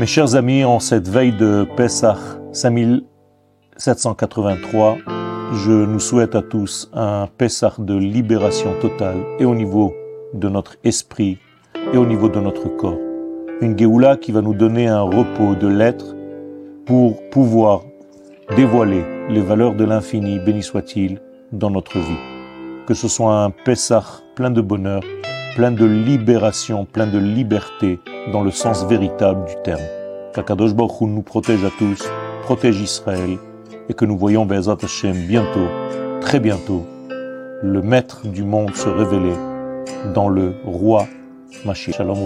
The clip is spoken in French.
Mes chers amis, en cette veille de Pessah 5783, je nous souhaite à tous un Pessah de libération totale et au niveau de notre esprit et au niveau de notre corps. Une Géoula qui va nous donner un repos de l'être pour pouvoir dévoiler les valeurs de l'infini, béni soit-il, dans notre vie. Que ce soit un Pessah plein de bonheur, plein de libération, plein de liberté dans le sens véritable du terme. Qu'Akadosh Baruch nous protège à tous, protège Israël et que nous voyons Bezat Hashem bientôt, très bientôt, le maître du monde se révéler dans le roi Mashiach. Shalom.